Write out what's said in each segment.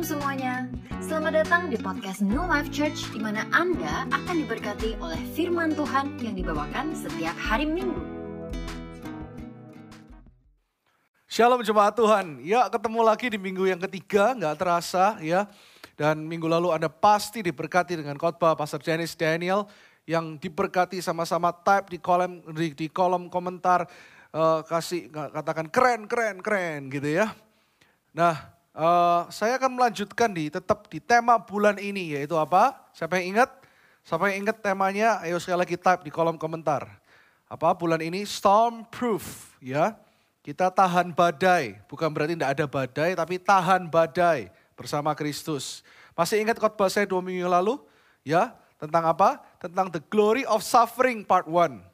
Shalom semuanya. Selamat datang di podcast New Life Church di mana Anda akan diberkati oleh firman Tuhan yang dibawakan setiap hari Minggu. Shalom jemaat Tuhan. Ya ketemu lagi di minggu yang ketiga, nggak terasa ya. Dan minggu lalu Anda pasti diberkati dengan khotbah Pastor Janice Daniel yang diberkati sama-sama type di kolom di, di kolom komentar uh, kasih katakan keren keren keren gitu ya. Nah, uh, saya akan melanjutkan di tetap di tema bulan ini yaitu apa? Siapa yang ingat? Siapa yang ingat temanya? Ayo sekali lagi type di kolom komentar. Apa bulan ini? Storm proof ya. Kita tahan badai, bukan berarti tidak ada badai, tapi tahan badai bersama Kristus. Masih ingat khotbah saya dua minggu lalu? Ya, tentang apa? Tentang the glory of suffering part one.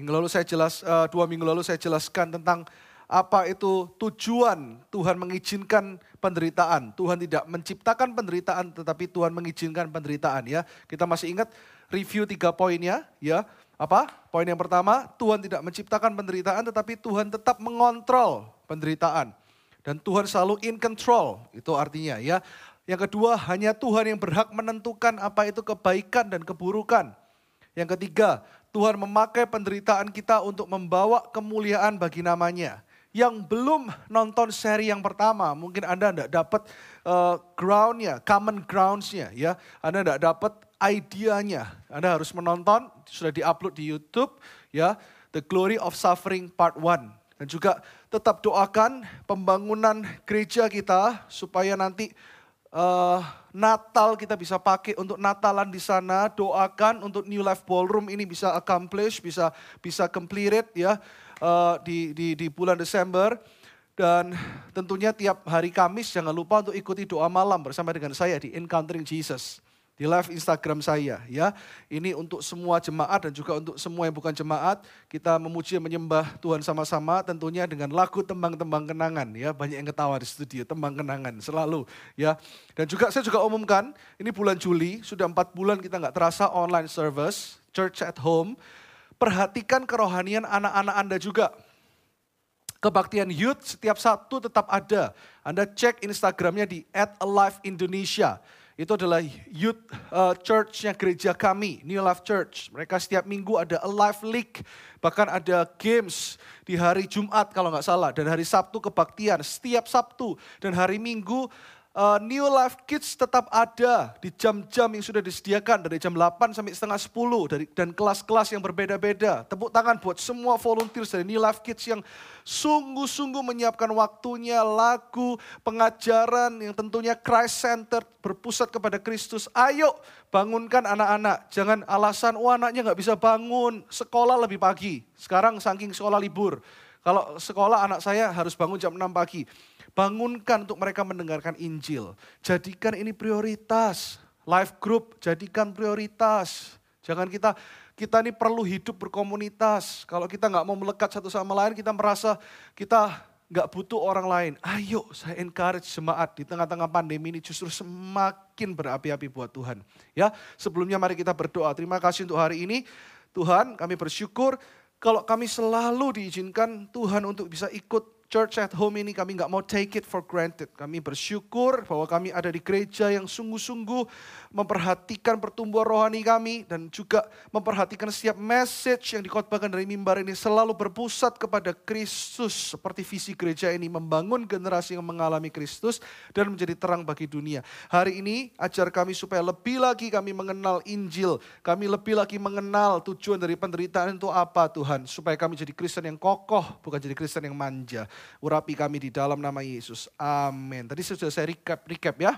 Minggu lalu saya jelas, uh, dua minggu lalu saya jelaskan tentang apa itu tujuan Tuhan mengizinkan penderitaan. Tuhan tidak menciptakan penderitaan tetapi Tuhan mengizinkan penderitaan ya. Kita masih ingat review tiga poinnya ya. Apa? Poin yang pertama, Tuhan tidak menciptakan penderitaan tetapi Tuhan tetap mengontrol penderitaan. Dan Tuhan selalu in control, itu artinya ya. Yang kedua, hanya Tuhan yang berhak menentukan apa itu kebaikan dan keburukan. Yang ketiga, Tuhan memakai penderitaan kita untuk membawa kemuliaan bagi namanya yang belum nonton seri yang pertama, mungkin Anda tidak dapat uh, groundnya, common groundsnya ya. Anda tidak dapat idenya. Anda harus menonton, sudah diupload di YouTube ya, The Glory of Suffering Part 1. Dan juga tetap doakan pembangunan gereja kita supaya nanti uh, Natal kita bisa pakai untuk Natalan di sana. Doakan untuk New Life Ballroom ini bisa accomplish, bisa bisa complete ya uh, di, di, di bulan Desember. Dan tentunya tiap hari Kamis jangan lupa untuk ikuti doa malam bersama dengan saya di Encountering Jesus. Di live Instagram saya ya. Ini untuk semua jemaat dan juga untuk semua yang bukan jemaat. Kita memuji menyembah Tuhan sama-sama tentunya dengan lagu tembang-tembang kenangan ya. Banyak yang ketawa di studio, tembang kenangan selalu ya. Dan juga saya juga umumkan ini bulan Juli, sudah empat bulan kita nggak terasa online service, church at home perhatikan kerohanian anak-anak Anda juga. Kebaktian youth setiap Sabtu tetap ada. Anda cek Instagramnya di @alive_indonesia. Itu adalah youth uh, church-nya gereja kami, New Life Church. Mereka setiap minggu ada Alive League, bahkan ada games di hari Jumat kalau nggak salah. Dan hari Sabtu kebaktian, setiap Sabtu. Dan hari Minggu uh, New Life Kids tetap ada di jam-jam yang sudah disediakan dari jam 8 sampai setengah 10 dari dan kelas-kelas yang berbeda-beda. Tepuk tangan buat semua volunteers dari New Life Kids yang sungguh-sungguh menyiapkan waktunya, lagu, pengajaran yang tentunya Christ Center berpusat kepada Kristus. Ayo bangunkan anak-anak. Jangan alasan, wah anaknya nggak bisa bangun, sekolah lebih pagi. Sekarang saking sekolah libur. Kalau sekolah anak saya harus bangun jam 6 pagi. Bangunkan untuk mereka mendengarkan Injil. Jadikan ini prioritas. Life group jadikan prioritas. Jangan kita kita ini perlu hidup berkomunitas. Kalau kita nggak mau melekat satu sama lain, kita merasa kita nggak butuh orang lain. Ayo saya encourage jemaat di tengah-tengah pandemi ini justru semakin berapi-api buat Tuhan. Ya, sebelumnya mari kita berdoa. Terima kasih untuk hari ini. Tuhan, kami bersyukur kalau kami selalu diizinkan Tuhan untuk bisa ikut church at home ini kami nggak mau take it for granted. Kami bersyukur bahwa kami ada di gereja yang sungguh-sungguh memperhatikan pertumbuhan rohani kami dan juga memperhatikan setiap message yang dikhotbahkan dari mimbar ini selalu berpusat kepada Kristus seperti visi gereja ini membangun generasi yang mengalami Kristus dan menjadi terang bagi dunia. Hari ini ajar kami supaya lebih lagi kami mengenal Injil, kami lebih lagi mengenal tujuan dari penderitaan itu apa Tuhan, supaya kami jadi Kristen yang kokoh bukan jadi Kristen yang manja. Urapi kami di dalam nama Yesus. Amin. Tadi sudah saya recap, recap ya.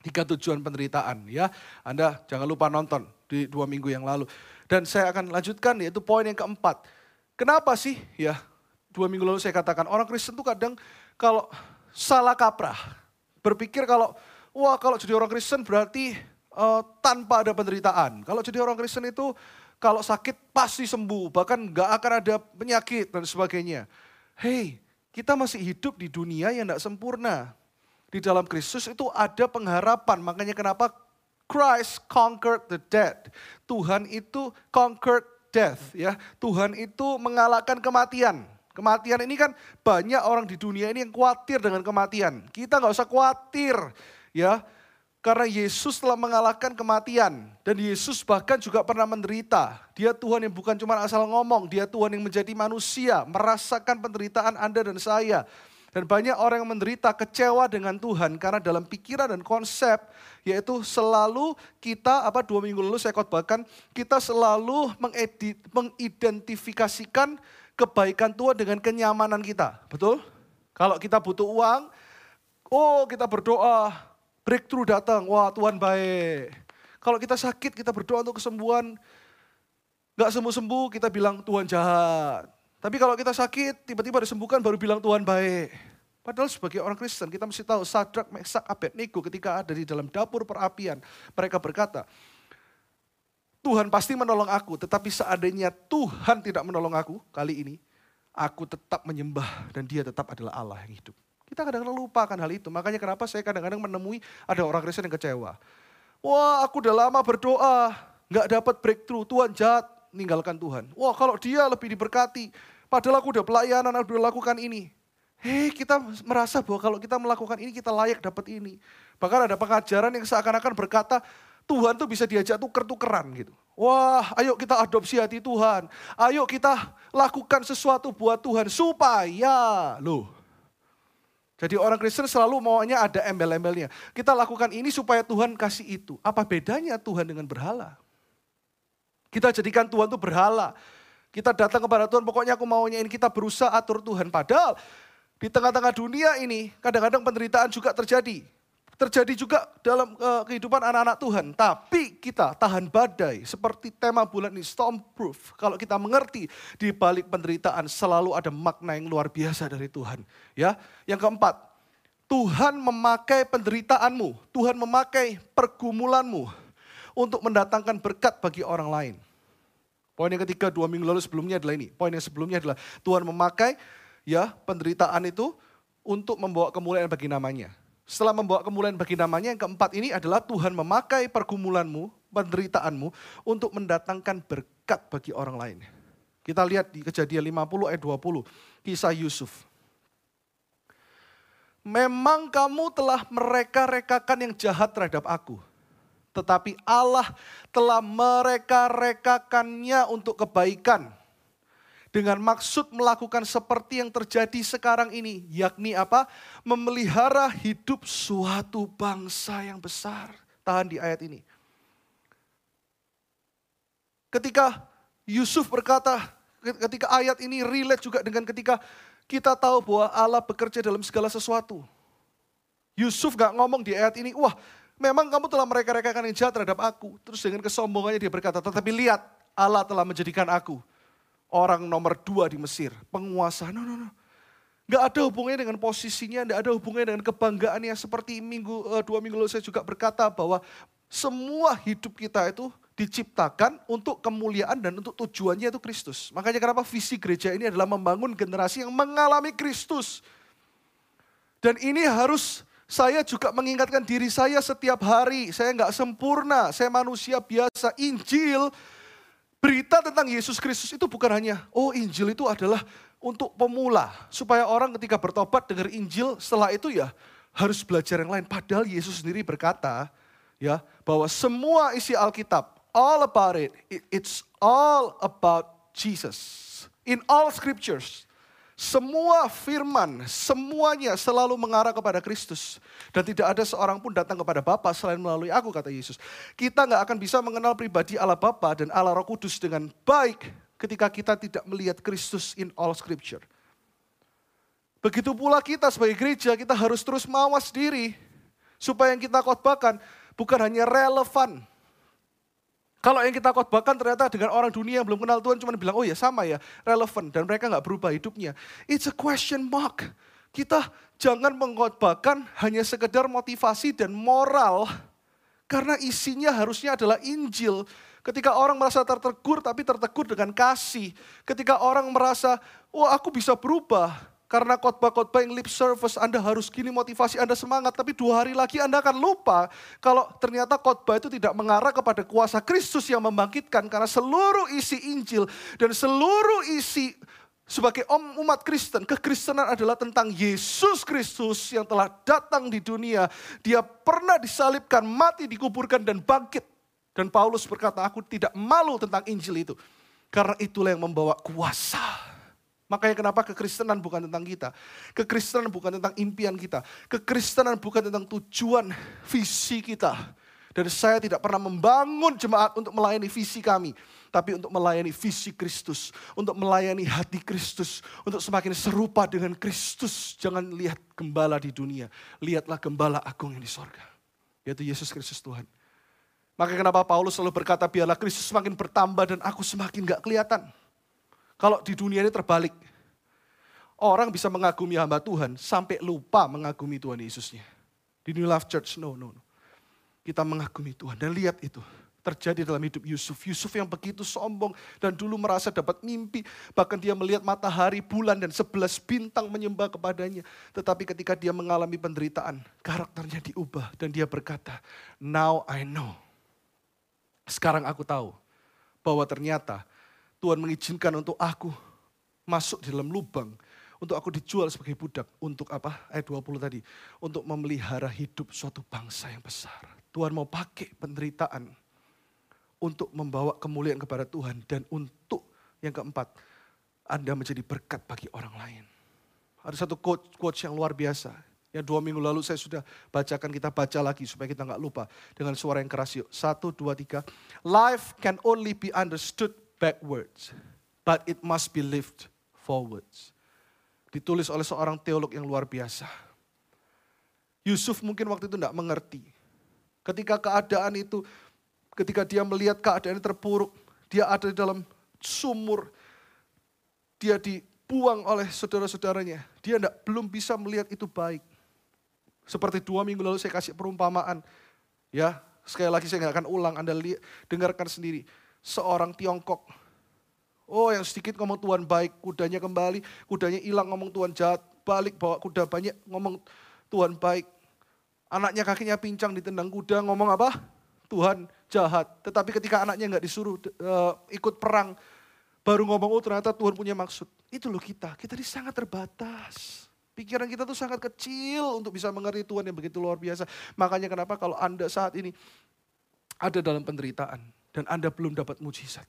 Tiga tujuan penderitaan ya. Anda jangan lupa nonton di dua minggu yang lalu. Dan saya akan lanjutkan yaitu poin yang keempat. Kenapa sih ya dua minggu lalu saya katakan orang Kristen tuh kadang kalau salah kaprah. Berpikir kalau wah kalau jadi orang Kristen berarti uh, tanpa ada penderitaan. Kalau jadi orang Kristen itu kalau sakit pasti sembuh, bahkan nggak akan ada penyakit dan sebagainya. Hei, kita masih hidup di dunia yang tidak sempurna. Di dalam Kristus itu ada pengharapan. Makanya kenapa Christ conquered the dead. Tuhan itu conquered death. ya. Tuhan itu mengalahkan kematian. Kematian ini kan banyak orang di dunia ini yang khawatir dengan kematian. Kita nggak usah khawatir. Ya, karena Yesus telah mengalahkan kematian. Dan Yesus bahkan juga pernah menderita. Dia Tuhan yang bukan cuma asal ngomong. Dia Tuhan yang menjadi manusia. Merasakan penderitaan Anda dan saya. Dan banyak orang yang menderita kecewa dengan Tuhan karena dalam pikiran dan konsep yaitu selalu kita apa dua minggu lalu saya khotbahkan kita selalu mengedit, mengidentifikasikan kebaikan Tuhan dengan kenyamanan kita. Betul? Kalau kita butuh uang, oh kita berdoa, breakthrough datang, wah Tuhan baik. Kalau kita sakit, kita berdoa untuk kesembuhan, gak sembuh-sembuh, kita bilang Tuhan jahat. Tapi kalau kita sakit, tiba-tiba disembuhkan baru bilang Tuhan baik. Padahal sebagai orang Kristen kita mesti tahu Sadrak, Mesak, Abednego ketika ada di dalam dapur perapian. Mereka berkata, Tuhan pasti menolong aku, tetapi seandainya Tuhan tidak menolong aku kali ini, aku tetap menyembah dan dia tetap adalah Allah yang hidup. Kita kadang-kadang lupakan hal itu. Makanya kenapa saya kadang-kadang menemui ada orang Kristen yang kecewa. Wah aku udah lama berdoa, nggak dapat breakthrough, Tuhan jahat, meninggalkan Tuhan. Wah kalau dia lebih diberkati, padahal aku udah pelayanan, aku udah lakukan ini. Hei kita merasa bahwa kalau kita melakukan ini kita layak dapat ini. Bahkan ada pengajaran yang seakan-akan berkata Tuhan tuh bisa diajak tuker-tukeran gitu. Wah ayo kita adopsi hati Tuhan. Ayo kita lakukan sesuatu buat Tuhan supaya loh. Jadi orang Kristen selalu maunya ada embel-embelnya. Kita lakukan ini supaya Tuhan kasih itu. Apa bedanya Tuhan dengan berhala? Kita jadikan Tuhan itu berhala. Kita datang kepada Tuhan, pokoknya aku maunya ini kita berusaha atur Tuhan. Padahal di tengah-tengah dunia ini kadang-kadang penderitaan juga terjadi. Terjadi juga dalam uh, kehidupan anak-anak Tuhan. Tapi kita tahan badai seperti tema bulan ini, storm proof. Kalau kita mengerti di balik penderitaan selalu ada makna yang luar biasa dari Tuhan. Ya, Yang keempat, Tuhan memakai penderitaanmu, Tuhan memakai pergumulanmu untuk mendatangkan berkat bagi orang lain. Poin yang ketiga dua minggu lalu sebelumnya adalah ini. Poin yang sebelumnya adalah Tuhan memakai ya penderitaan itu untuk membawa kemuliaan bagi namanya. Setelah membawa kemuliaan bagi namanya, yang keempat ini adalah Tuhan memakai pergumulanmu, penderitaanmu untuk mendatangkan berkat bagi orang lain. Kita lihat di kejadian 50 ayat 20, kisah Yusuf. Memang kamu telah mereka-rekakan yang jahat terhadap aku tetapi Allah telah mereka-rekakannya untuk kebaikan. Dengan maksud melakukan seperti yang terjadi sekarang ini, yakni apa? Memelihara hidup suatu bangsa yang besar. Tahan di ayat ini. Ketika Yusuf berkata, ketika ayat ini relate juga dengan ketika kita tahu bahwa Allah bekerja dalam segala sesuatu. Yusuf gak ngomong di ayat ini, wah memang kamu telah mereka-rekakan yang jahat terhadap aku. Terus dengan kesombongannya dia berkata, tetapi lihat Allah telah menjadikan aku orang nomor dua di Mesir. Penguasa, no, no, no. Gak ada hubungannya dengan posisinya, gak ada hubungannya dengan kebanggaannya. Seperti minggu uh, dua minggu lalu saya juga berkata bahwa semua hidup kita itu diciptakan untuk kemuliaan dan untuk tujuannya itu Kristus. Makanya kenapa visi gereja ini adalah membangun generasi yang mengalami Kristus. Dan ini harus saya juga mengingatkan diri saya setiap hari. Saya nggak sempurna, saya manusia biasa. Injil, berita tentang Yesus Kristus itu bukan hanya, oh Injil itu adalah untuk pemula. Supaya orang ketika bertobat dengar Injil, setelah itu ya harus belajar yang lain. Padahal Yesus sendiri berkata, ya bahwa semua isi Alkitab, all about it, it's all about Jesus. In all scriptures, semua firman, semuanya selalu mengarah kepada Kristus. Dan tidak ada seorang pun datang kepada Bapa selain melalui aku, kata Yesus. Kita nggak akan bisa mengenal pribadi Allah Bapa dan Allah Roh Kudus dengan baik ketika kita tidak melihat Kristus in all scripture. Begitu pula kita sebagai gereja, kita harus terus mawas diri. Supaya yang kita khotbahkan bukan hanya relevan kalau yang kita khotbahkan ternyata dengan orang dunia yang belum kenal Tuhan cuma bilang, oh ya sama ya, relevan. Dan mereka nggak berubah hidupnya. It's a question mark. Kita jangan mengkhotbahkan hanya sekedar motivasi dan moral. Karena isinya harusnya adalah Injil. Ketika orang merasa tertegur tapi tertegur dengan kasih. Ketika orang merasa, oh aku bisa berubah. Karena khotbah-khotbah yang lip service Anda harus gini motivasi Anda semangat. Tapi dua hari lagi Anda akan lupa kalau ternyata khotbah itu tidak mengarah kepada kuasa Kristus yang membangkitkan. Karena seluruh isi Injil dan seluruh isi sebagai om umat Kristen, kekristenan adalah tentang Yesus Kristus yang telah datang di dunia. Dia pernah disalibkan, mati, dikuburkan, dan bangkit. Dan Paulus berkata, aku tidak malu tentang Injil itu. Karena itulah yang membawa kuasa. Makanya kenapa kekristenan bukan tentang kita. Kekristenan bukan tentang impian kita. Kekristenan bukan tentang tujuan visi kita. Dan saya tidak pernah membangun jemaat untuk melayani visi kami. Tapi untuk melayani visi Kristus. Untuk melayani hati Kristus. Untuk semakin serupa dengan Kristus. Jangan lihat gembala di dunia. Lihatlah gembala agung yang di sorga. Yaitu Yesus Kristus Tuhan. Maka kenapa Paulus selalu berkata biarlah Kristus semakin bertambah dan aku semakin gak kelihatan. Kalau di dunia ini terbalik. Orang bisa mengagumi hamba Tuhan sampai lupa mengagumi Tuhan Yesusnya. Di New Life Church, no, no, no kita mengagumi Tuhan. Dan lihat itu terjadi dalam hidup Yusuf. Yusuf yang begitu sombong dan dulu merasa dapat mimpi. Bahkan dia melihat matahari, bulan dan sebelas bintang menyembah kepadanya. Tetapi ketika dia mengalami penderitaan, karakternya diubah. Dan dia berkata, now I know. Sekarang aku tahu bahwa ternyata Tuhan mengizinkan untuk aku masuk di dalam lubang untuk aku dijual sebagai budak. Untuk apa? Ayat 20 tadi. Untuk memelihara hidup suatu bangsa yang besar. Tuhan mau pakai penderitaan untuk membawa kemuliaan kepada Tuhan dan untuk yang keempat, Anda menjadi berkat bagi orang lain. Ada satu quote, quote yang luar biasa. Yang dua minggu lalu saya sudah bacakan, kita baca lagi supaya kita nggak lupa. Dengan suara yang keras yuk. Satu, dua, tiga. Life can only be understood backwards, but it must be lived forwards. Ditulis oleh seorang teolog yang luar biasa. Yusuf mungkin waktu itu tidak mengerti Ketika keadaan itu, ketika dia melihat keadaan terpuruk, dia ada di dalam sumur, dia dibuang oleh saudara-saudaranya. Dia enggak, belum bisa melihat itu baik. Seperti dua minggu lalu saya kasih perumpamaan. Ya, sekali lagi saya nggak akan ulang, Anda lihat, dengarkan sendiri. Seorang Tiongkok, oh yang sedikit ngomong Tuhan baik, kudanya kembali, kudanya hilang ngomong Tuhan jahat, balik bawa kuda banyak ngomong Tuhan baik. Anaknya kakinya pincang ditendang kuda ngomong apa? Tuhan jahat. Tetapi ketika anaknya nggak disuruh uh, ikut perang, baru ngomong oh ternyata Tuhan punya maksud. Itu loh kita, kita ini sangat terbatas. Pikiran kita tuh sangat kecil untuk bisa mengerti Tuhan yang begitu luar biasa. Makanya kenapa kalau Anda saat ini ada dalam penderitaan dan Anda belum dapat mujizat,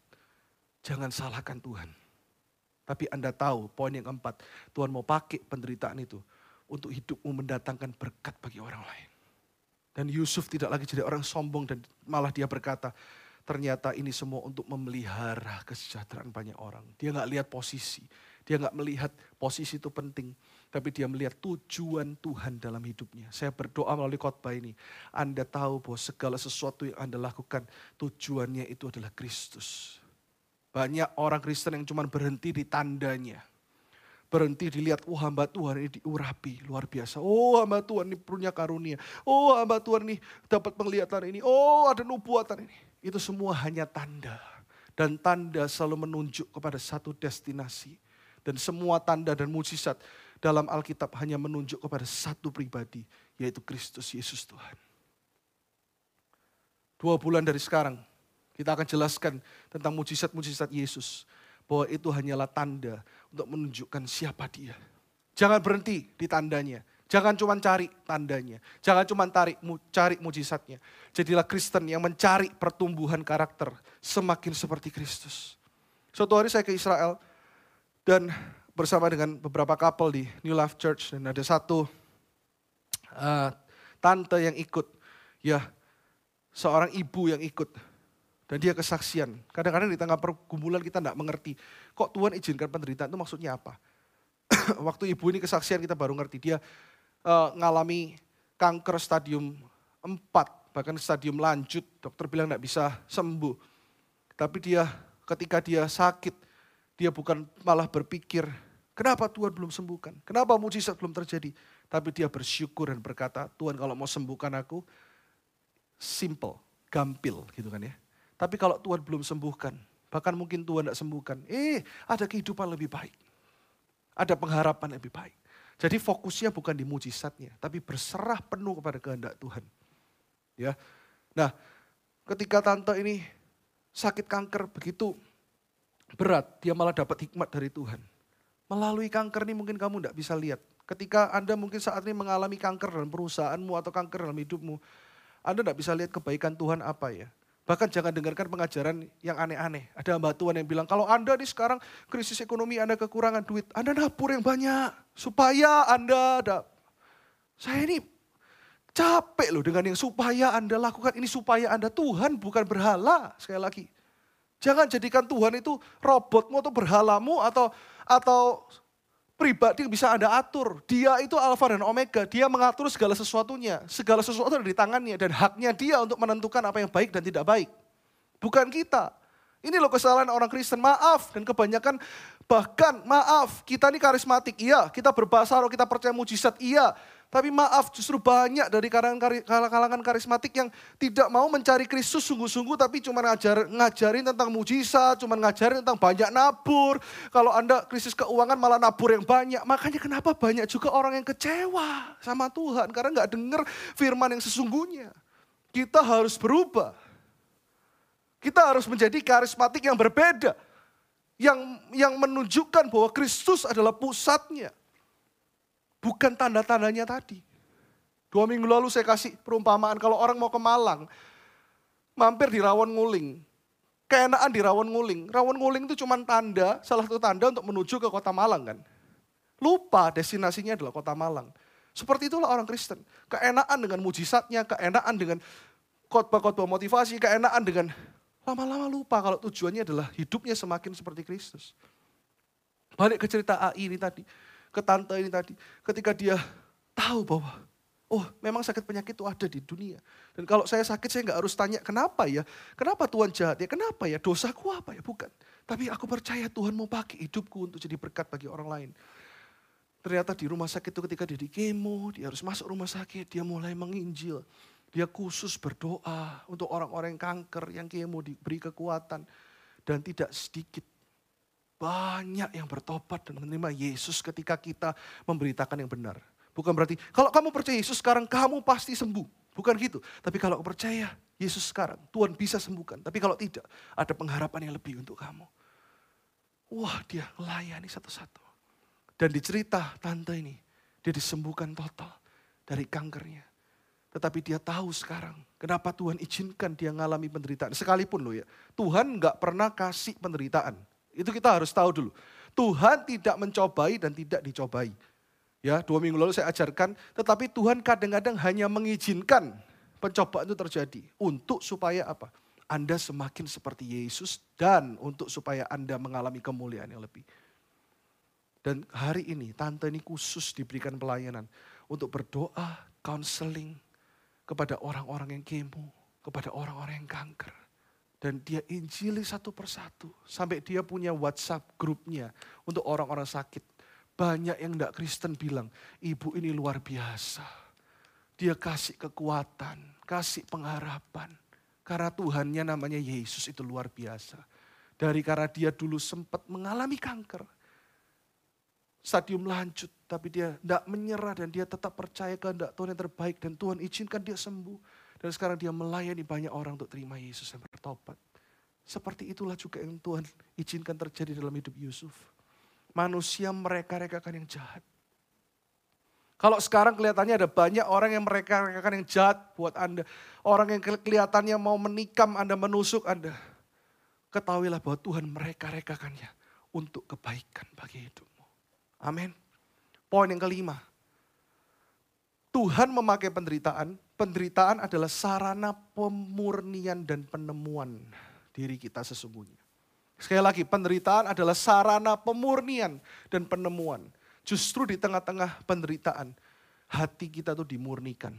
jangan salahkan Tuhan. Tapi Anda tahu poin yang keempat, Tuhan mau pakai penderitaan itu untuk hidupmu mendatangkan berkat bagi orang lain. Dan Yusuf tidak lagi jadi orang sombong dan malah dia berkata, ternyata ini semua untuk memelihara kesejahteraan banyak orang. Dia nggak lihat posisi, dia nggak melihat posisi itu penting, tapi dia melihat tujuan Tuhan dalam hidupnya. Saya berdoa melalui khotbah ini, Anda tahu bahwa segala sesuatu yang Anda lakukan tujuannya itu adalah Kristus. Banyak orang Kristen yang cuma berhenti di tandanya berhenti dilihat, oh hamba Tuhan ini diurapi, luar biasa. Oh hamba Tuhan ini punya karunia. Oh hamba Tuhan ini dapat penglihatan ini. Oh ada nubuatan ini. Itu semua hanya tanda. Dan tanda selalu menunjuk kepada satu destinasi. Dan semua tanda dan mujizat dalam Alkitab hanya menunjuk kepada satu pribadi, yaitu Kristus Yesus Tuhan. Dua bulan dari sekarang, kita akan jelaskan tentang mujizat-mujizat Yesus bahwa itu hanyalah tanda untuk menunjukkan siapa dia. Jangan berhenti di tandanya. Jangan cuma cari tandanya. Jangan cuma tarik, cari mujizatnya. Jadilah Kristen yang mencari pertumbuhan karakter semakin seperti Kristus. Suatu hari saya ke Israel dan bersama dengan beberapa couple di New Life Church dan ada satu uh, tante yang ikut, ya seorang ibu yang ikut dan dia kesaksian. Kadang-kadang di tengah pergumulan kita tidak mengerti. Kok Tuhan izinkan penderitaan itu maksudnya apa? Waktu ibu ini kesaksian kita baru ngerti. Dia uh, ngalami kanker stadium 4. Bahkan stadium lanjut. Dokter bilang tidak bisa sembuh. Tapi dia ketika dia sakit. Dia bukan malah berpikir. Kenapa Tuhan belum sembuhkan? Kenapa mujizat belum terjadi? Tapi dia bersyukur dan berkata, Tuhan kalau mau sembuhkan aku, simple, gampil gitu kan ya tapi kalau Tuhan belum sembuhkan, bahkan mungkin Tuhan tidak sembuhkan, eh ada kehidupan lebih baik. Ada pengharapan lebih baik. Jadi fokusnya bukan di mujizatnya, tapi berserah penuh kepada kehendak Tuhan. Ya. Nah, ketika tante ini sakit kanker begitu berat, dia malah dapat hikmat dari Tuhan. Melalui kanker ini mungkin kamu tidak bisa lihat. Ketika Anda mungkin saat ini mengalami kanker dalam perusahaanmu atau kanker dalam hidupmu, Anda tidak bisa lihat kebaikan Tuhan apa ya. Bahkan jangan dengarkan pengajaran yang aneh-aneh. Ada hamba Tuhan yang bilang, kalau Anda di sekarang krisis ekonomi, Anda kekurangan duit, Anda nabur yang banyak. Supaya Anda ada... Saya ini capek loh dengan yang supaya Anda lakukan ini supaya Anda. Tuhan bukan berhala, sekali lagi. Jangan jadikan Tuhan itu robotmu atau berhalamu atau atau pribadi bisa Anda atur. Dia itu alfa dan omega, dia mengatur segala sesuatunya. Segala sesuatu ada di tangannya dan haknya dia untuk menentukan apa yang baik dan tidak baik. Bukan kita. Ini loh kesalahan orang Kristen, maaf. Dan kebanyakan bahkan maaf, kita ini karismatik, iya. Kita berbahasa roh, kita percaya mujizat, iya. Tapi maaf justru banyak dari kalangan karismatik yang tidak mau mencari Kristus sungguh-sungguh tapi cuma ngajar, ngajarin tentang mujizat, cuma ngajarin tentang banyak nabur. Kalau Anda krisis keuangan malah nabur yang banyak. Makanya kenapa banyak juga orang yang kecewa sama Tuhan karena nggak dengar firman yang sesungguhnya. Kita harus berubah. Kita harus menjadi karismatik yang berbeda. Yang yang menunjukkan bahwa Kristus adalah pusatnya. Bukan tanda-tandanya tadi. Dua minggu lalu saya kasih perumpamaan kalau orang mau ke Malang, mampir di Rawon Nguling. Keenaan di Rawon Nguling. Rawon Nguling itu cuma tanda, salah satu tanda untuk menuju ke kota Malang kan. Lupa destinasinya adalah kota Malang. Seperti itulah orang Kristen. Keenaan dengan mujizatnya, keenaan dengan khotbah-khotbah motivasi, keenaan dengan lama-lama lupa kalau tujuannya adalah hidupnya semakin seperti Kristus. Balik ke cerita AI ini tadi ke tante ini tadi. Ketika dia tahu bahwa, oh memang sakit penyakit itu ada di dunia. Dan kalau saya sakit saya nggak harus tanya kenapa ya. Kenapa Tuhan jahat ya, kenapa ya, dosaku apa ya, bukan. Tapi aku percaya Tuhan mau pakai hidupku untuk jadi berkat bagi orang lain. Ternyata di rumah sakit itu ketika dia di kemo, dia harus masuk rumah sakit, dia mulai menginjil. Dia khusus berdoa untuk orang-orang yang kanker, yang kemo diberi kekuatan. Dan tidak sedikit banyak yang bertobat dan menerima Yesus ketika kita memberitakan yang benar. Bukan berarti, kalau kamu percaya Yesus sekarang kamu pasti sembuh. Bukan gitu. Tapi kalau percaya Yesus sekarang, Tuhan bisa sembuhkan. Tapi kalau tidak, ada pengharapan yang lebih untuk kamu. Wah dia melayani satu-satu. Dan dicerita tante ini, dia disembuhkan total dari kankernya. Tetapi dia tahu sekarang kenapa Tuhan izinkan dia mengalami penderitaan. Sekalipun loh ya, Tuhan nggak pernah kasih penderitaan. Itu kita harus tahu dulu. Tuhan tidak mencobai dan tidak dicobai. Ya, dua minggu lalu saya ajarkan, tetapi Tuhan kadang-kadang hanya mengizinkan pencobaan itu terjadi. Untuk supaya apa? Anda semakin seperti Yesus dan untuk supaya Anda mengalami kemuliaan yang lebih. Dan hari ini tante ini khusus diberikan pelayanan untuk berdoa, counseling kepada orang-orang yang kemo, kepada orang-orang yang kanker. Dan dia injili satu persatu. Sampai dia punya WhatsApp grupnya untuk orang-orang sakit. Banyak yang tidak Kristen bilang, ibu ini luar biasa. Dia kasih kekuatan, kasih pengharapan. Karena Tuhannya namanya Yesus itu luar biasa. Dari karena dia dulu sempat mengalami kanker. Stadium lanjut, tapi dia tidak menyerah dan dia tetap percaya kehendak Tuhan yang terbaik. Dan Tuhan izinkan dia sembuh dan sekarang dia melayani banyak orang untuk terima Yesus yang bertobat. Seperti itulah juga yang Tuhan izinkan terjadi dalam hidup Yusuf. Manusia mereka-rekakan yang jahat. Kalau sekarang kelihatannya ada banyak orang yang mereka-rekakan yang jahat buat Anda. Orang yang kelihatannya mau menikam Anda, menusuk Anda. Ketahuilah bahwa Tuhan mereka-rekakannya untuk kebaikan bagi hidupmu. Amin. Poin yang kelima. Tuhan memakai penderitaan penderitaan adalah sarana pemurnian dan penemuan diri kita sesungguhnya. Sekali lagi, penderitaan adalah sarana pemurnian dan penemuan. Justru di tengah-tengah penderitaan, hati kita tuh dimurnikan.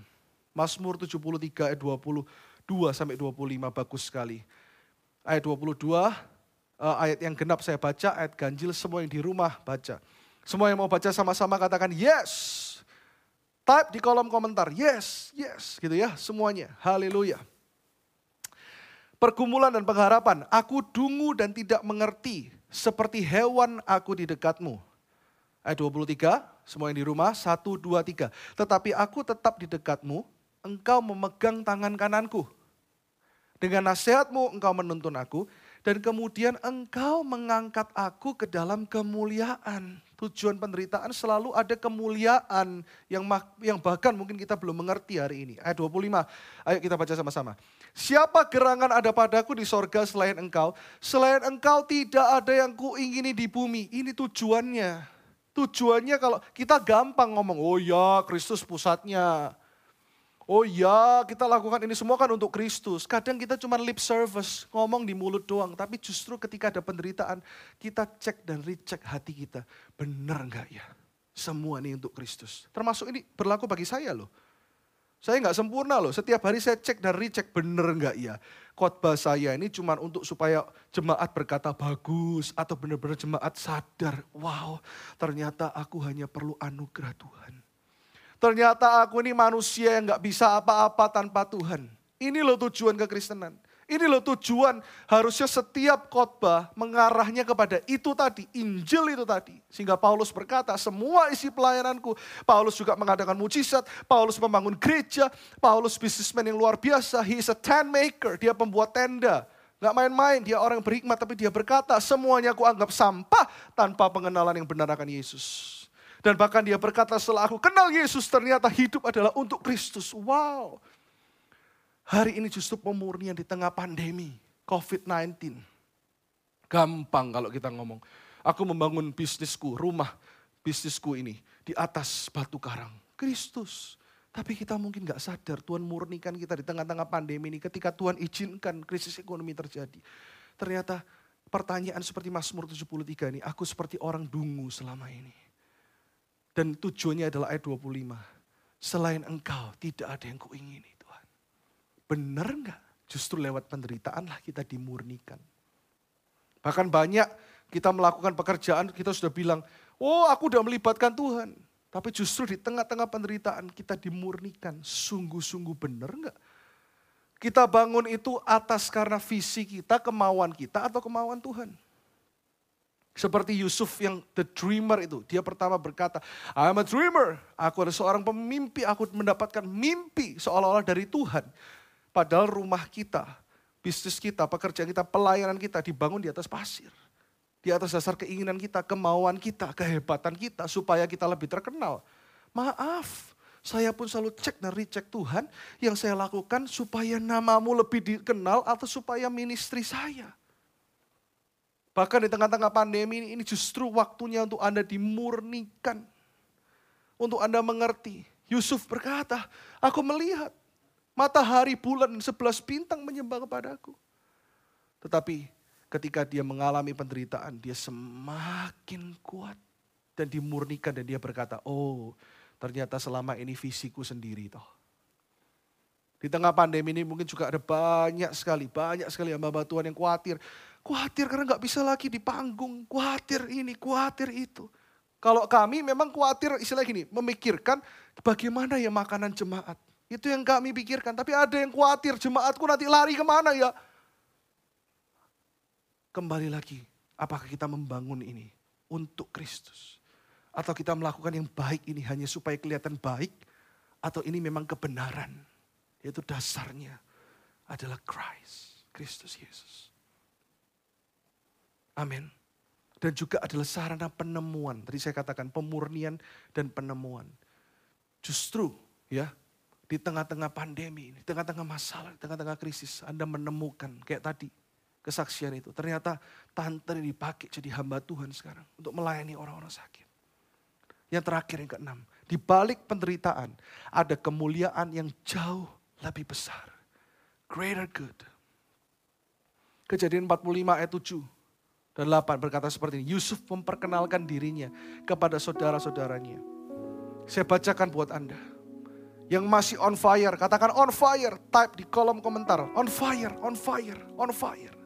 Mazmur 73 ayat 22 sampai 25 bagus sekali. Ayat 22, eh, ayat yang genap saya baca, ayat ganjil semua yang di rumah baca. Semua yang mau baca sama-sama katakan yes. Type di kolom komentar, yes, yes, gitu ya semuanya. Haleluya. Pergumulan dan pengharapan, aku dungu dan tidak mengerti, seperti hewan aku di dekatmu. Ayat 23, semua yang di rumah, 1, 2, 3. Tetapi aku tetap di dekatmu, engkau memegang tangan kananku. Dengan nasihatmu engkau menuntun aku, Dan kemudian engkau mengangkat aku ke dalam kemuliaan. Tujuan penderitaan selalu ada kemuliaan yang yang bahkan mungkin kita belum mengerti hari ini. Ayat 25, ayo kita baca sama-sama. Siapa gerangan ada padaku di sorga selain engkau? Selain engkau tidak ada yang kuingini di bumi. Ini tujuannya. Tujuannya kalau kita gampang ngomong, oh ya Kristus pusatnya. Oh ya, kita lakukan ini semua kan untuk Kristus. Kadang kita cuma lip service, ngomong di mulut doang. Tapi justru ketika ada penderitaan, kita cek dan recheck hati kita. Benar nggak ya? Semua ini untuk Kristus. Termasuk ini berlaku bagi saya loh. Saya nggak sempurna loh. Setiap hari saya cek dan recheck benar nggak ya. Khotbah saya ini cuma untuk supaya jemaat berkata bagus atau benar-benar jemaat sadar. Wow, ternyata aku hanya perlu anugerah Tuhan. Ternyata aku ini manusia yang gak bisa apa-apa tanpa Tuhan. Ini loh tujuan kekristenan. Ini loh tujuan harusnya setiap khotbah mengarahnya kepada itu tadi, Injil itu tadi. Sehingga Paulus berkata, semua isi pelayananku. Paulus juga mengadakan mujizat, Paulus membangun gereja, Paulus bisnismen yang luar biasa. He is a tent maker, dia pembuat tenda. Gak main-main, dia orang berhikmat tapi dia berkata, semuanya aku anggap sampah tanpa pengenalan yang benar akan Yesus. Dan bahkan dia berkata setelah aku kenal Yesus ternyata hidup adalah untuk Kristus. Wow. Hari ini justru pemurnian di tengah pandemi COVID-19. Gampang kalau kita ngomong. Aku membangun bisnisku, rumah bisnisku ini di atas batu karang. Kristus. Tapi kita mungkin gak sadar Tuhan murnikan kita di tengah-tengah pandemi ini ketika Tuhan izinkan krisis ekonomi terjadi. Ternyata pertanyaan seperti Mazmur 73 ini, aku seperti orang dungu selama ini. Dan tujuannya adalah ayat 25. Selain engkau tidak ada yang kuingini Tuhan. Benar enggak? Justru lewat penderitaan lah kita dimurnikan. Bahkan banyak kita melakukan pekerjaan kita sudah bilang, oh aku udah melibatkan Tuhan. Tapi justru di tengah-tengah penderitaan kita dimurnikan. Sungguh-sungguh benar enggak? Kita bangun itu atas karena visi kita, kemauan kita atau kemauan Tuhan. Seperti Yusuf yang the dreamer itu. Dia pertama berkata, I'm a dreamer. Aku adalah seorang pemimpi. Aku mendapatkan mimpi seolah-olah dari Tuhan. Padahal rumah kita, bisnis kita, pekerjaan kita, pelayanan kita dibangun di atas pasir. Di atas dasar keinginan kita, kemauan kita, kehebatan kita. Supaya kita lebih terkenal. Maaf, saya pun selalu cek dan recheck Tuhan. Yang saya lakukan supaya namamu lebih dikenal atau supaya ministry saya. Bahkan di tengah-tengah pandemi ini, ini justru waktunya untuk Anda dimurnikan. Untuk Anda mengerti. Yusuf berkata, aku melihat matahari bulan sebelas bintang menyembah kepadaku. Tetapi ketika dia mengalami penderitaan, dia semakin kuat. Dan dimurnikan dan dia berkata, oh ternyata selama ini visiku sendiri toh. Di tengah pandemi ini mungkin juga ada banyak sekali, banyak sekali hamba Tuhan yang khawatir. Khawatir karena nggak bisa lagi di panggung. Khawatir ini, khawatir itu. Kalau kami memang khawatir istilah gini, memikirkan bagaimana ya makanan jemaat. Itu yang kami pikirkan. Tapi ada yang khawatir jemaatku nanti lari ke mana ya. Kembali lagi, apakah kita membangun ini untuk Kristus? Atau kita melakukan yang baik ini hanya supaya kelihatan baik? Atau ini memang kebenaran? Yaitu dasarnya adalah Christ, Kristus Yesus. Amin. Dan juga adalah sarana penemuan. Tadi saya katakan pemurnian dan penemuan. Justru ya di tengah-tengah pandemi, di tengah-tengah masalah, di tengah-tengah krisis, Anda menemukan kayak tadi kesaksian itu. Ternyata tante dipakai jadi hamba Tuhan sekarang untuk melayani orang-orang sakit. Yang terakhir yang keenam, di balik penderitaan ada kemuliaan yang jauh lebih besar. Greater good. Kejadian 45 ayat 7 dan 8 berkata seperti ini. Yusuf memperkenalkan dirinya kepada saudara-saudaranya. Saya bacakan buat Anda. Yang masih on fire, katakan on fire. Type di kolom komentar. On fire, on fire, on fire.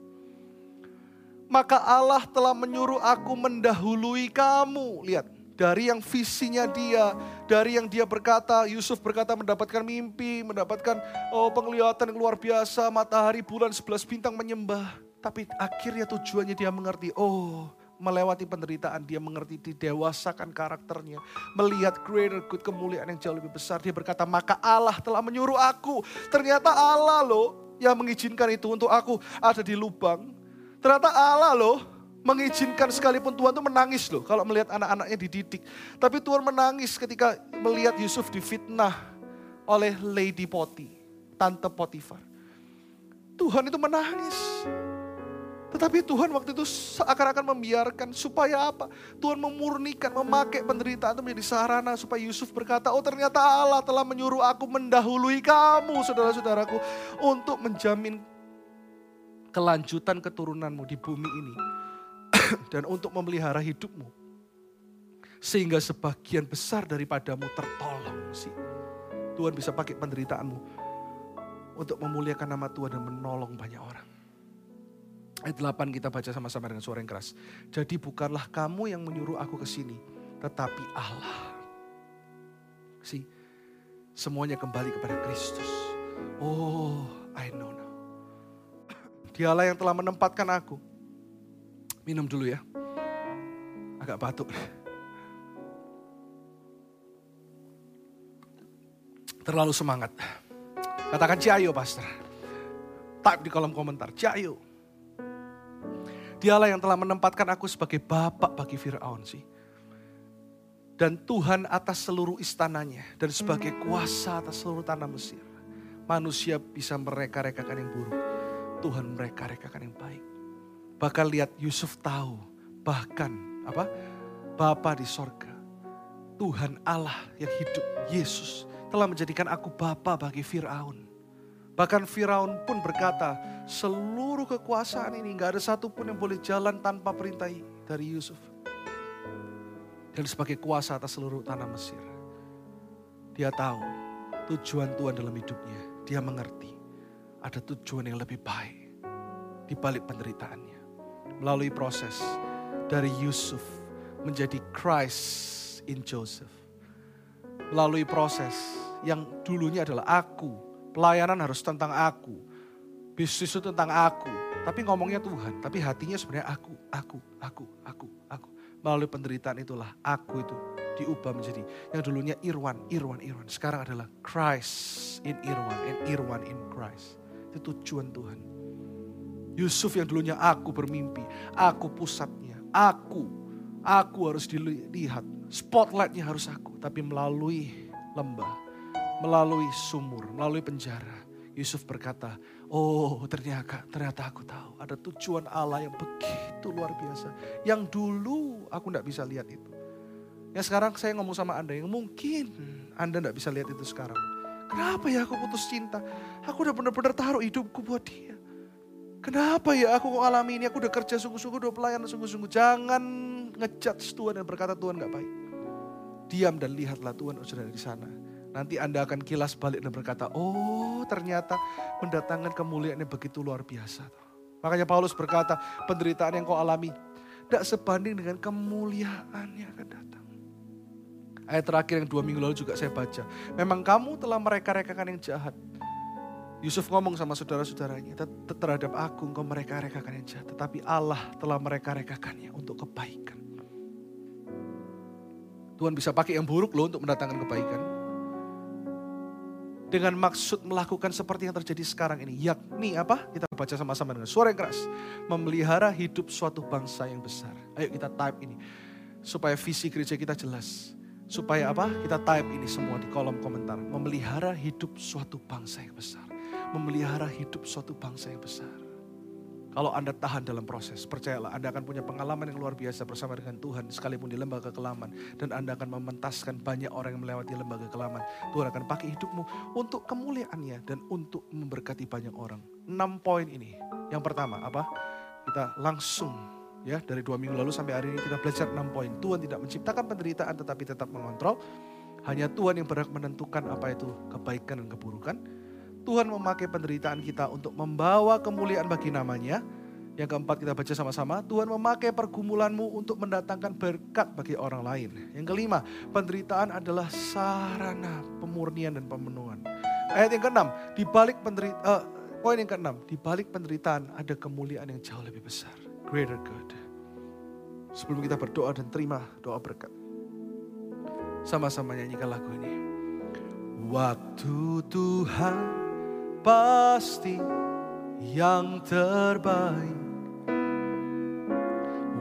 Maka Allah telah menyuruh aku mendahului kamu. Lihat, dari yang visinya dia, dari yang dia berkata, Yusuf berkata mendapatkan mimpi, mendapatkan oh penglihatan yang luar biasa, matahari, bulan, sebelas bintang menyembah tapi akhirnya tujuannya dia mengerti, oh melewati penderitaan, dia mengerti, didewasakan karakternya. Melihat greater good, kemuliaan yang jauh lebih besar. Dia berkata, maka Allah telah menyuruh aku. Ternyata Allah loh yang mengizinkan itu untuk aku ada di lubang. Ternyata Allah loh mengizinkan sekalipun Tuhan tuh menangis loh kalau melihat anak-anaknya dididik. Tapi Tuhan menangis ketika melihat Yusuf difitnah oleh Lady Poti, Tante Potifar. Tuhan itu menangis. Tetapi Tuhan waktu itu seakan-akan membiarkan supaya apa? Tuhan memurnikan, memakai penderitaan itu menjadi sarana supaya Yusuf berkata, oh ternyata Allah telah menyuruh aku mendahului kamu saudara-saudaraku untuk menjamin kelanjutan keturunanmu di bumi ini. Dan untuk memelihara hidupmu. Sehingga sebagian besar daripadamu tertolong sih. Tuhan bisa pakai penderitaanmu untuk memuliakan nama Tuhan dan menolong banyak orang. Ayat 8 kita baca sama-sama dengan suara yang keras. Jadi bukanlah kamu yang menyuruh aku ke sini, tetapi Allah. Si, semuanya kembali kepada Kristus. Oh, I know now. Dialah yang telah menempatkan aku. Minum dulu ya. Agak batuk. Terlalu semangat. Katakan Ciayo, Pastor. Type di kolom komentar, Ciayo. Dialah yang telah menempatkan aku sebagai bapak bagi Fir'aun sih. Dan Tuhan atas seluruh istananya. Dan sebagai kuasa atas seluruh tanah Mesir. Manusia bisa mereka-rekakan yang buruk. Tuhan mereka-rekakan yang baik. Bahkan lihat Yusuf tahu. Bahkan apa? Bapa di sorga. Tuhan Allah yang hidup, Yesus telah menjadikan aku bapa bagi Fir'aun. Bahkan Firaun pun berkata, seluruh kekuasaan ini nggak ada satupun yang boleh jalan tanpa perintah dari Yusuf. Dan sebagai kuasa atas seluruh tanah Mesir. Dia tahu tujuan Tuhan dalam hidupnya. Dia mengerti ada tujuan yang lebih baik di balik penderitaannya. Melalui proses dari Yusuf menjadi Christ in Joseph. Melalui proses yang dulunya adalah aku Pelayanan harus tentang aku. Bisnis itu tentang aku. Tapi ngomongnya Tuhan. Tapi hatinya sebenarnya aku, aku, aku, aku, aku. Melalui penderitaan itulah aku itu diubah menjadi yang dulunya Irwan, Irwan, Irwan. Sekarang adalah Christ in Irwan and Irwan in Christ. Itu tujuan Tuhan. Yusuf yang dulunya aku bermimpi, aku pusatnya, aku, aku harus dilihat. Spotlightnya harus aku, tapi melalui lembah melalui sumur, melalui penjara. Yusuf berkata, oh ternyata, ternyata aku tahu ada tujuan Allah yang begitu luar biasa. Yang dulu aku tidak bisa lihat itu. Yang sekarang saya ngomong sama Anda yang mungkin Anda tidak bisa lihat itu sekarang. Kenapa ya aku putus cinta? Aku udah benar-benar taruh hidupku buat dia. Kenapa ya aku kok alami ini? Aku udah kerja sungguh-sungguh, udah pelayanan sungguh-sungguh. Jangan ngejat Tuhan dan berkata Tuhan gak baik. Diam dan lihatlah Tuhan sudah di sana Nanti Anda akan kilas balik dan berkata, oh ternyata mendatangkan kemuliaan yang begitu luar biasa. Makanya Paulus berkata, penderitaan yang kau alami tidak sebanding dengan kemuliaan yang akan datang. Ayat terakhir yang dua minggu lalu juga saya baca. Memang kamu telah mereka-rekakan yang jahat. Yusuf ngomong sama saudara-saudaranya, terhadap aku engkau mereka-rekakan yang jahat. Tetapi Allah telah mereka-rekakannya untuk kebaikan. Tuhan bisa pakai yang buruk loh untuk mendatangkan kebaikan dengan maksud melakukan seperti yang terjadi sekarang ini. Yakni apa? Kita baca sama-sama dengan suara yang keras. Memelihara hidup suatu bangsa yang besar. Ayo kita type ini. Supaya visi gereja kita jelas. Supaya apa? Kita type ini semua di kolom komentar. Memelihara hidup suatu bangsa yang besar. Memelihara hidup suatu bangsa yang besar. Kalau Anda tahan dalam proses, percayalah Anda akan punya pengalaman yang luar biasa bersama dengan Tuhan sekalipun di lembaga kelaman. Dan Anda akan mementaskan banyak orang yang melewati lembaga kelaman. Tuhan akan pakai hidupmu untuk kemuliaannya dan untuk memberkati banyak orang. Enam poin ini. Yang pertama apa? Kita langsung ya dari dua minggu lalu sampai hari ini kita belajar enam poin. Tuhan tidak menciptakan penderitaan tetapi tetap mengontrol. Hanya Tuhan yang berhak menentukan apa itu kebaikan dan keburukan Tuhan memakai penderitaan kita untuk membawa kemuliaan bagi namanya. Yang keempat kita baca sama-sama, Tuhan memakai pergumulanmu untuk mendatangkan berkat bagi orang lain. Yang kelima, penderitaan adalah sarana pemurnian dan pemenuhan. Ayat yang keenam, di balik penderitaan, uh, poin yang keenam, di balik penderitaan ada kemuliaan yang jauh lebih besar. Greater good. Sebelum kita berdoa dan terima doa berkat. Sama-sama nyanyikan lagu ini. Waktu Tuhan pasti yang terbaik.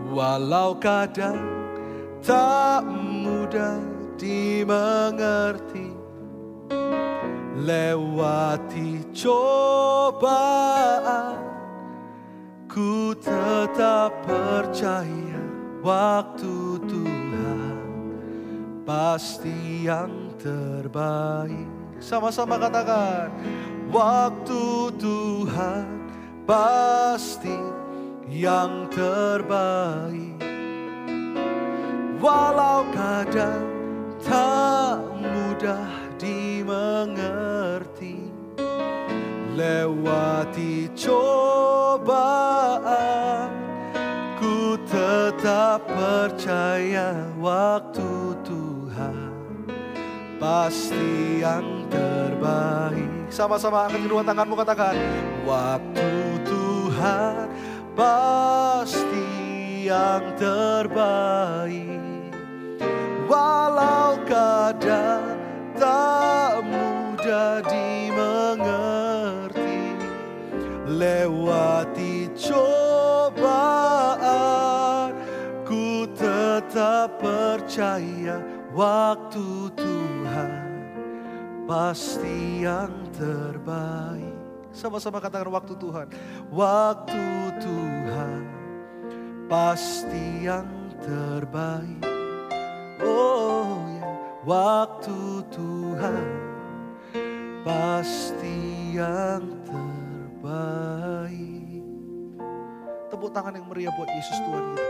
Walau kadang tak mudah dimengerti Lewati cobaan Ku tetap percaya waktu Tuhan Pasti yang terbaik. Sama-sama katakan Waktu Tuhan pasti yang terbaik. Walau kadang tak mudah dimengerti Lewati cobaan Ku tetap percaya waktu Pasti yang terbaik. Sama-sama angkat kedua tanganmu katakan Waktu Tuhan pasti yang terbaik. Walau kadang tak mudah dimengerti Lewati cobaan Ku tetap percaya waktu Tuhan Pasti yang terbaik Sama-sama katakan waktu Tuhan Waktu Tuhan pasti yang terbaik Oh ya, waktu Tuhan pasti yang terbaik. Tepuk tangan yang meriah buat Yesus Tuhan kita.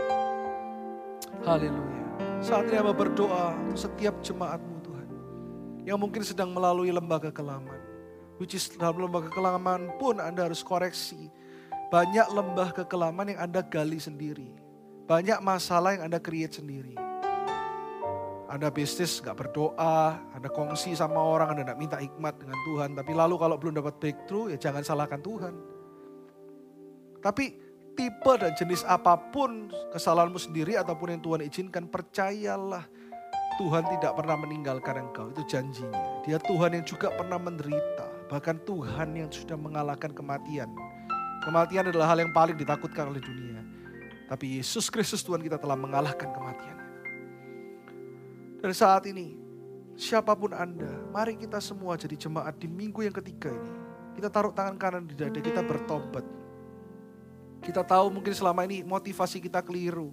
Haleluya. Saat ini hamba berdoa untuk setiap jemaatmu Tuhan. Yang mungkin sedang melalui lembah kekelaman. Which is dalam lembah kekelaman pun Anda harus koreksi. Banyak lembah kekelaman yang Anda gali sendiri. Banyak masalah yang Anda create sendiri. Anda bisnis gak berdoa, Anda kongsi sama orang, Anda gak minta hikmat dengan Tuhan. Tapi lalu kalau belum dapat breakthrough, ya jangan salahkan Tuhan. Tapi tipe dan jenis apa pun kesalahanmu sendiri ataupun yang Tuhan izinkan, percayalah Tuhan tidak pernah meninggalkan engkau. Itu janjinya. Dia Tuhan yang juga pernah menderita. Bahkan Tuhan yang sudah mengalahkan kematian. Kematian adalah hal yang paling ditakutkan oleh dunia. Tapi Yesus Kristus Tuhan kita telah mengalahkan kematian. Dan saat ini, siapa pun Anda, mari kita semua jadi jemaat di minggu yang ketiga ini. Kita taruh tangan kanan di dada, kita bertobat. Kita tahu mungkin selama ini motivasi kita keliru.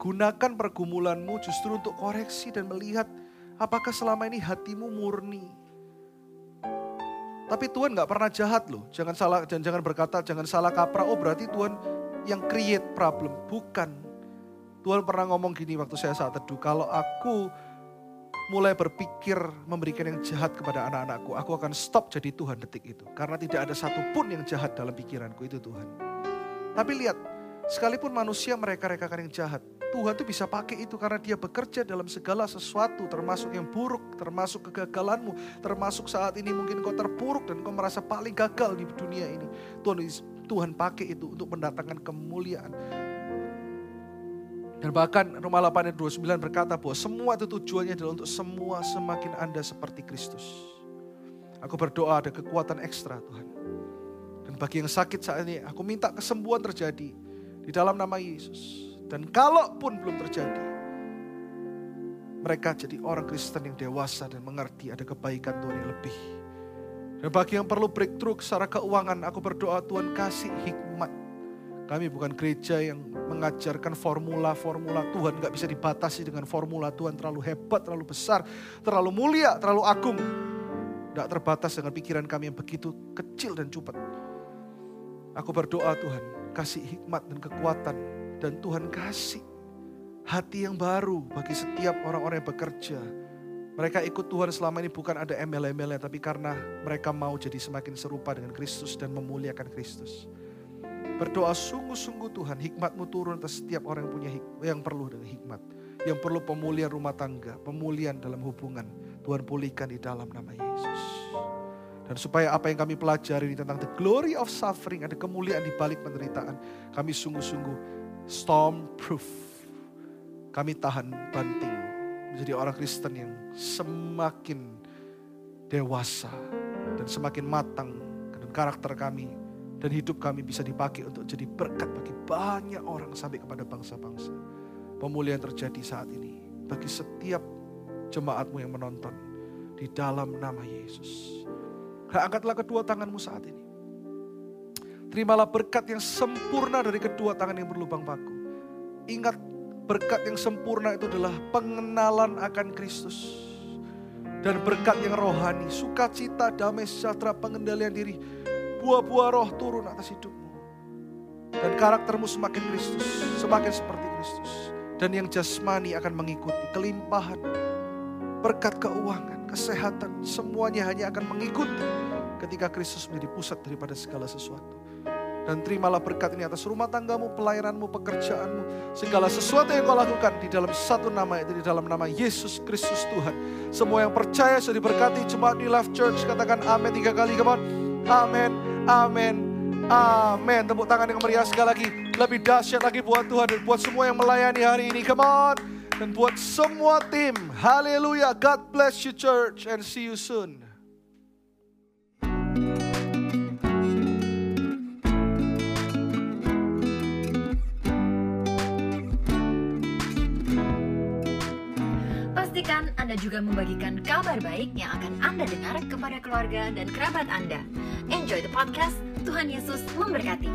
Gunakan pergumulanmu justru untuk koreksi dan melihat apakah selama ini hatimu murni. Tapi Tuhan gak pernah jahat loh. Jangan salah dan jangan berkata jangan salah kaprah. Oh berarti Tuhan yang create problem. Bukan. Tuhan pernah ngomong gini waktu saya saat teduh, kalau aku mulai berpikir memberikan yang jahat kepada anak-anakku, aku akan stop jadi Tuhan detik itu. Karena tidak ada satupun yang jahat dalam pikiranku, itu Tuhan. Tapi lihat, sekalipun manusia mereka-rekakan yang jahat, Tuhan tuh bisa pakai itu karena dia bekerja dalam segala sesuatu, termasuk yang buruk, termasuk kegagalanmu, termasuk saat ini mungkin kau terpuruk dan kau merasa paling gagal di dunia ini. Tuhan Tuhan pakai itu untuk mendatangkan kemuliaan dan bahkan Roma 8 ayat 29 berkata bahwa semua itu tujuannya adalah untuk semua semakin Anda seperti Kristus. Aku berdoa ada kekuatan ekstra Tuhan. Bagi yang sakit saat ini, aku minta kesembuhan terjadi di dalam nama Yesus. Dan kalaupun belum terjadi, mereka jadi orang Kristen yang dewasa dan mengerti ada kebaikan Tuhan yang lebih. Dan bagi yang perlu breakthrough secara keuangan, aku berdoa Tuhan kasih hikmat kami bukan gereja yang mengajarkan formula-formula Tuhan. Gak bisa dibatasi dengan formula Tuhan terlalu hebat, terlalu besar, terlalu mulia, terlalu agung. Gak terbatas dengan pikiran kami yang begitu kecil dan cepat. Aku berdoa Tuhan, kasih hikmat dan kekuatan. Dan Tuhan kasih hati yang baru bagi setiap orang-orang yang bekerja. Mereka ikut Tuhan selama ini bukan ada embel-embelnya, tapi karena mereka mau jadi semakin serupa dengan Kristus dan memuliakan Kristus. Berdoa sungguh-sungguh Tuhan, hikmatmu turun atas setiap orang yang punya hikmat, yang perlu dengan hikmat. Yang perlu pemulihan rumah tangga, pemulihan dalam hubungan. Tuhan pulihkan di dalam nama Yesus. Dan supaya apa yang kami pelajari tentang the glory of suffering, ada kemuliaan di balik penderitaan. Kami sungguh-sungguh storm proof. Kami tahan banting menjadi orang Kristen yang semakin dewasa dan semakin matang dan karakter kami Dan hidup kami bisa dipakai untuk jadi berkat bagi banyak orang sampai kepada bangsa-bangsa. Pemulihan terjadi saat ini bagi setiap jemaatmu yang menonton di dalam nama Yesus. Angkatlah kedua tanganmu saat ini. Terimalah berkat yang sempurna dari kedua tangan yang berlubang paku. Ingat berkat yang sempurna itu adalah pengenalan akan Kristus. Dan berkat yang rohani, sukacita, damai sejahtera, pengendalian diri, buah-buah roh turun atas hidupmu. Dan karaktermu semakin Kristus, semakin seperti Kristus. Dan yang jasmani akan mengikuti kelimpahan, berkat keuangan, kesehatan, semuanya hanya akan mengikuti ketika Kristus menjadi pusat daripada segala sesuatu. Dan terimalah berkat ini atas rumah tanggamu, pelayananmu, pekerjaanmu. Segala sesuatu yang kau lakukan di dalam satu nama itu, di dalam nama Yesus Kristus Tuhan. Semua yang percaya sudah diberkati. Jemaat di Love Church katakan amin tiga kali. On. Amin, amin, amin. Tepuk tangan yang meriah sekali lagi. Lebih dahsyat lagi buat Tuhan dan buat semua yang melayani hari ini. Come on. Dan buat semua tim. Haleluya. God bless you church and see you soon. Pastikan Anda juga membagikan kabar baik yang akan Anda dengar kepada keluarga dan kerabat Anda. Enjoy the podcast. Tuhan Yesus memberkati.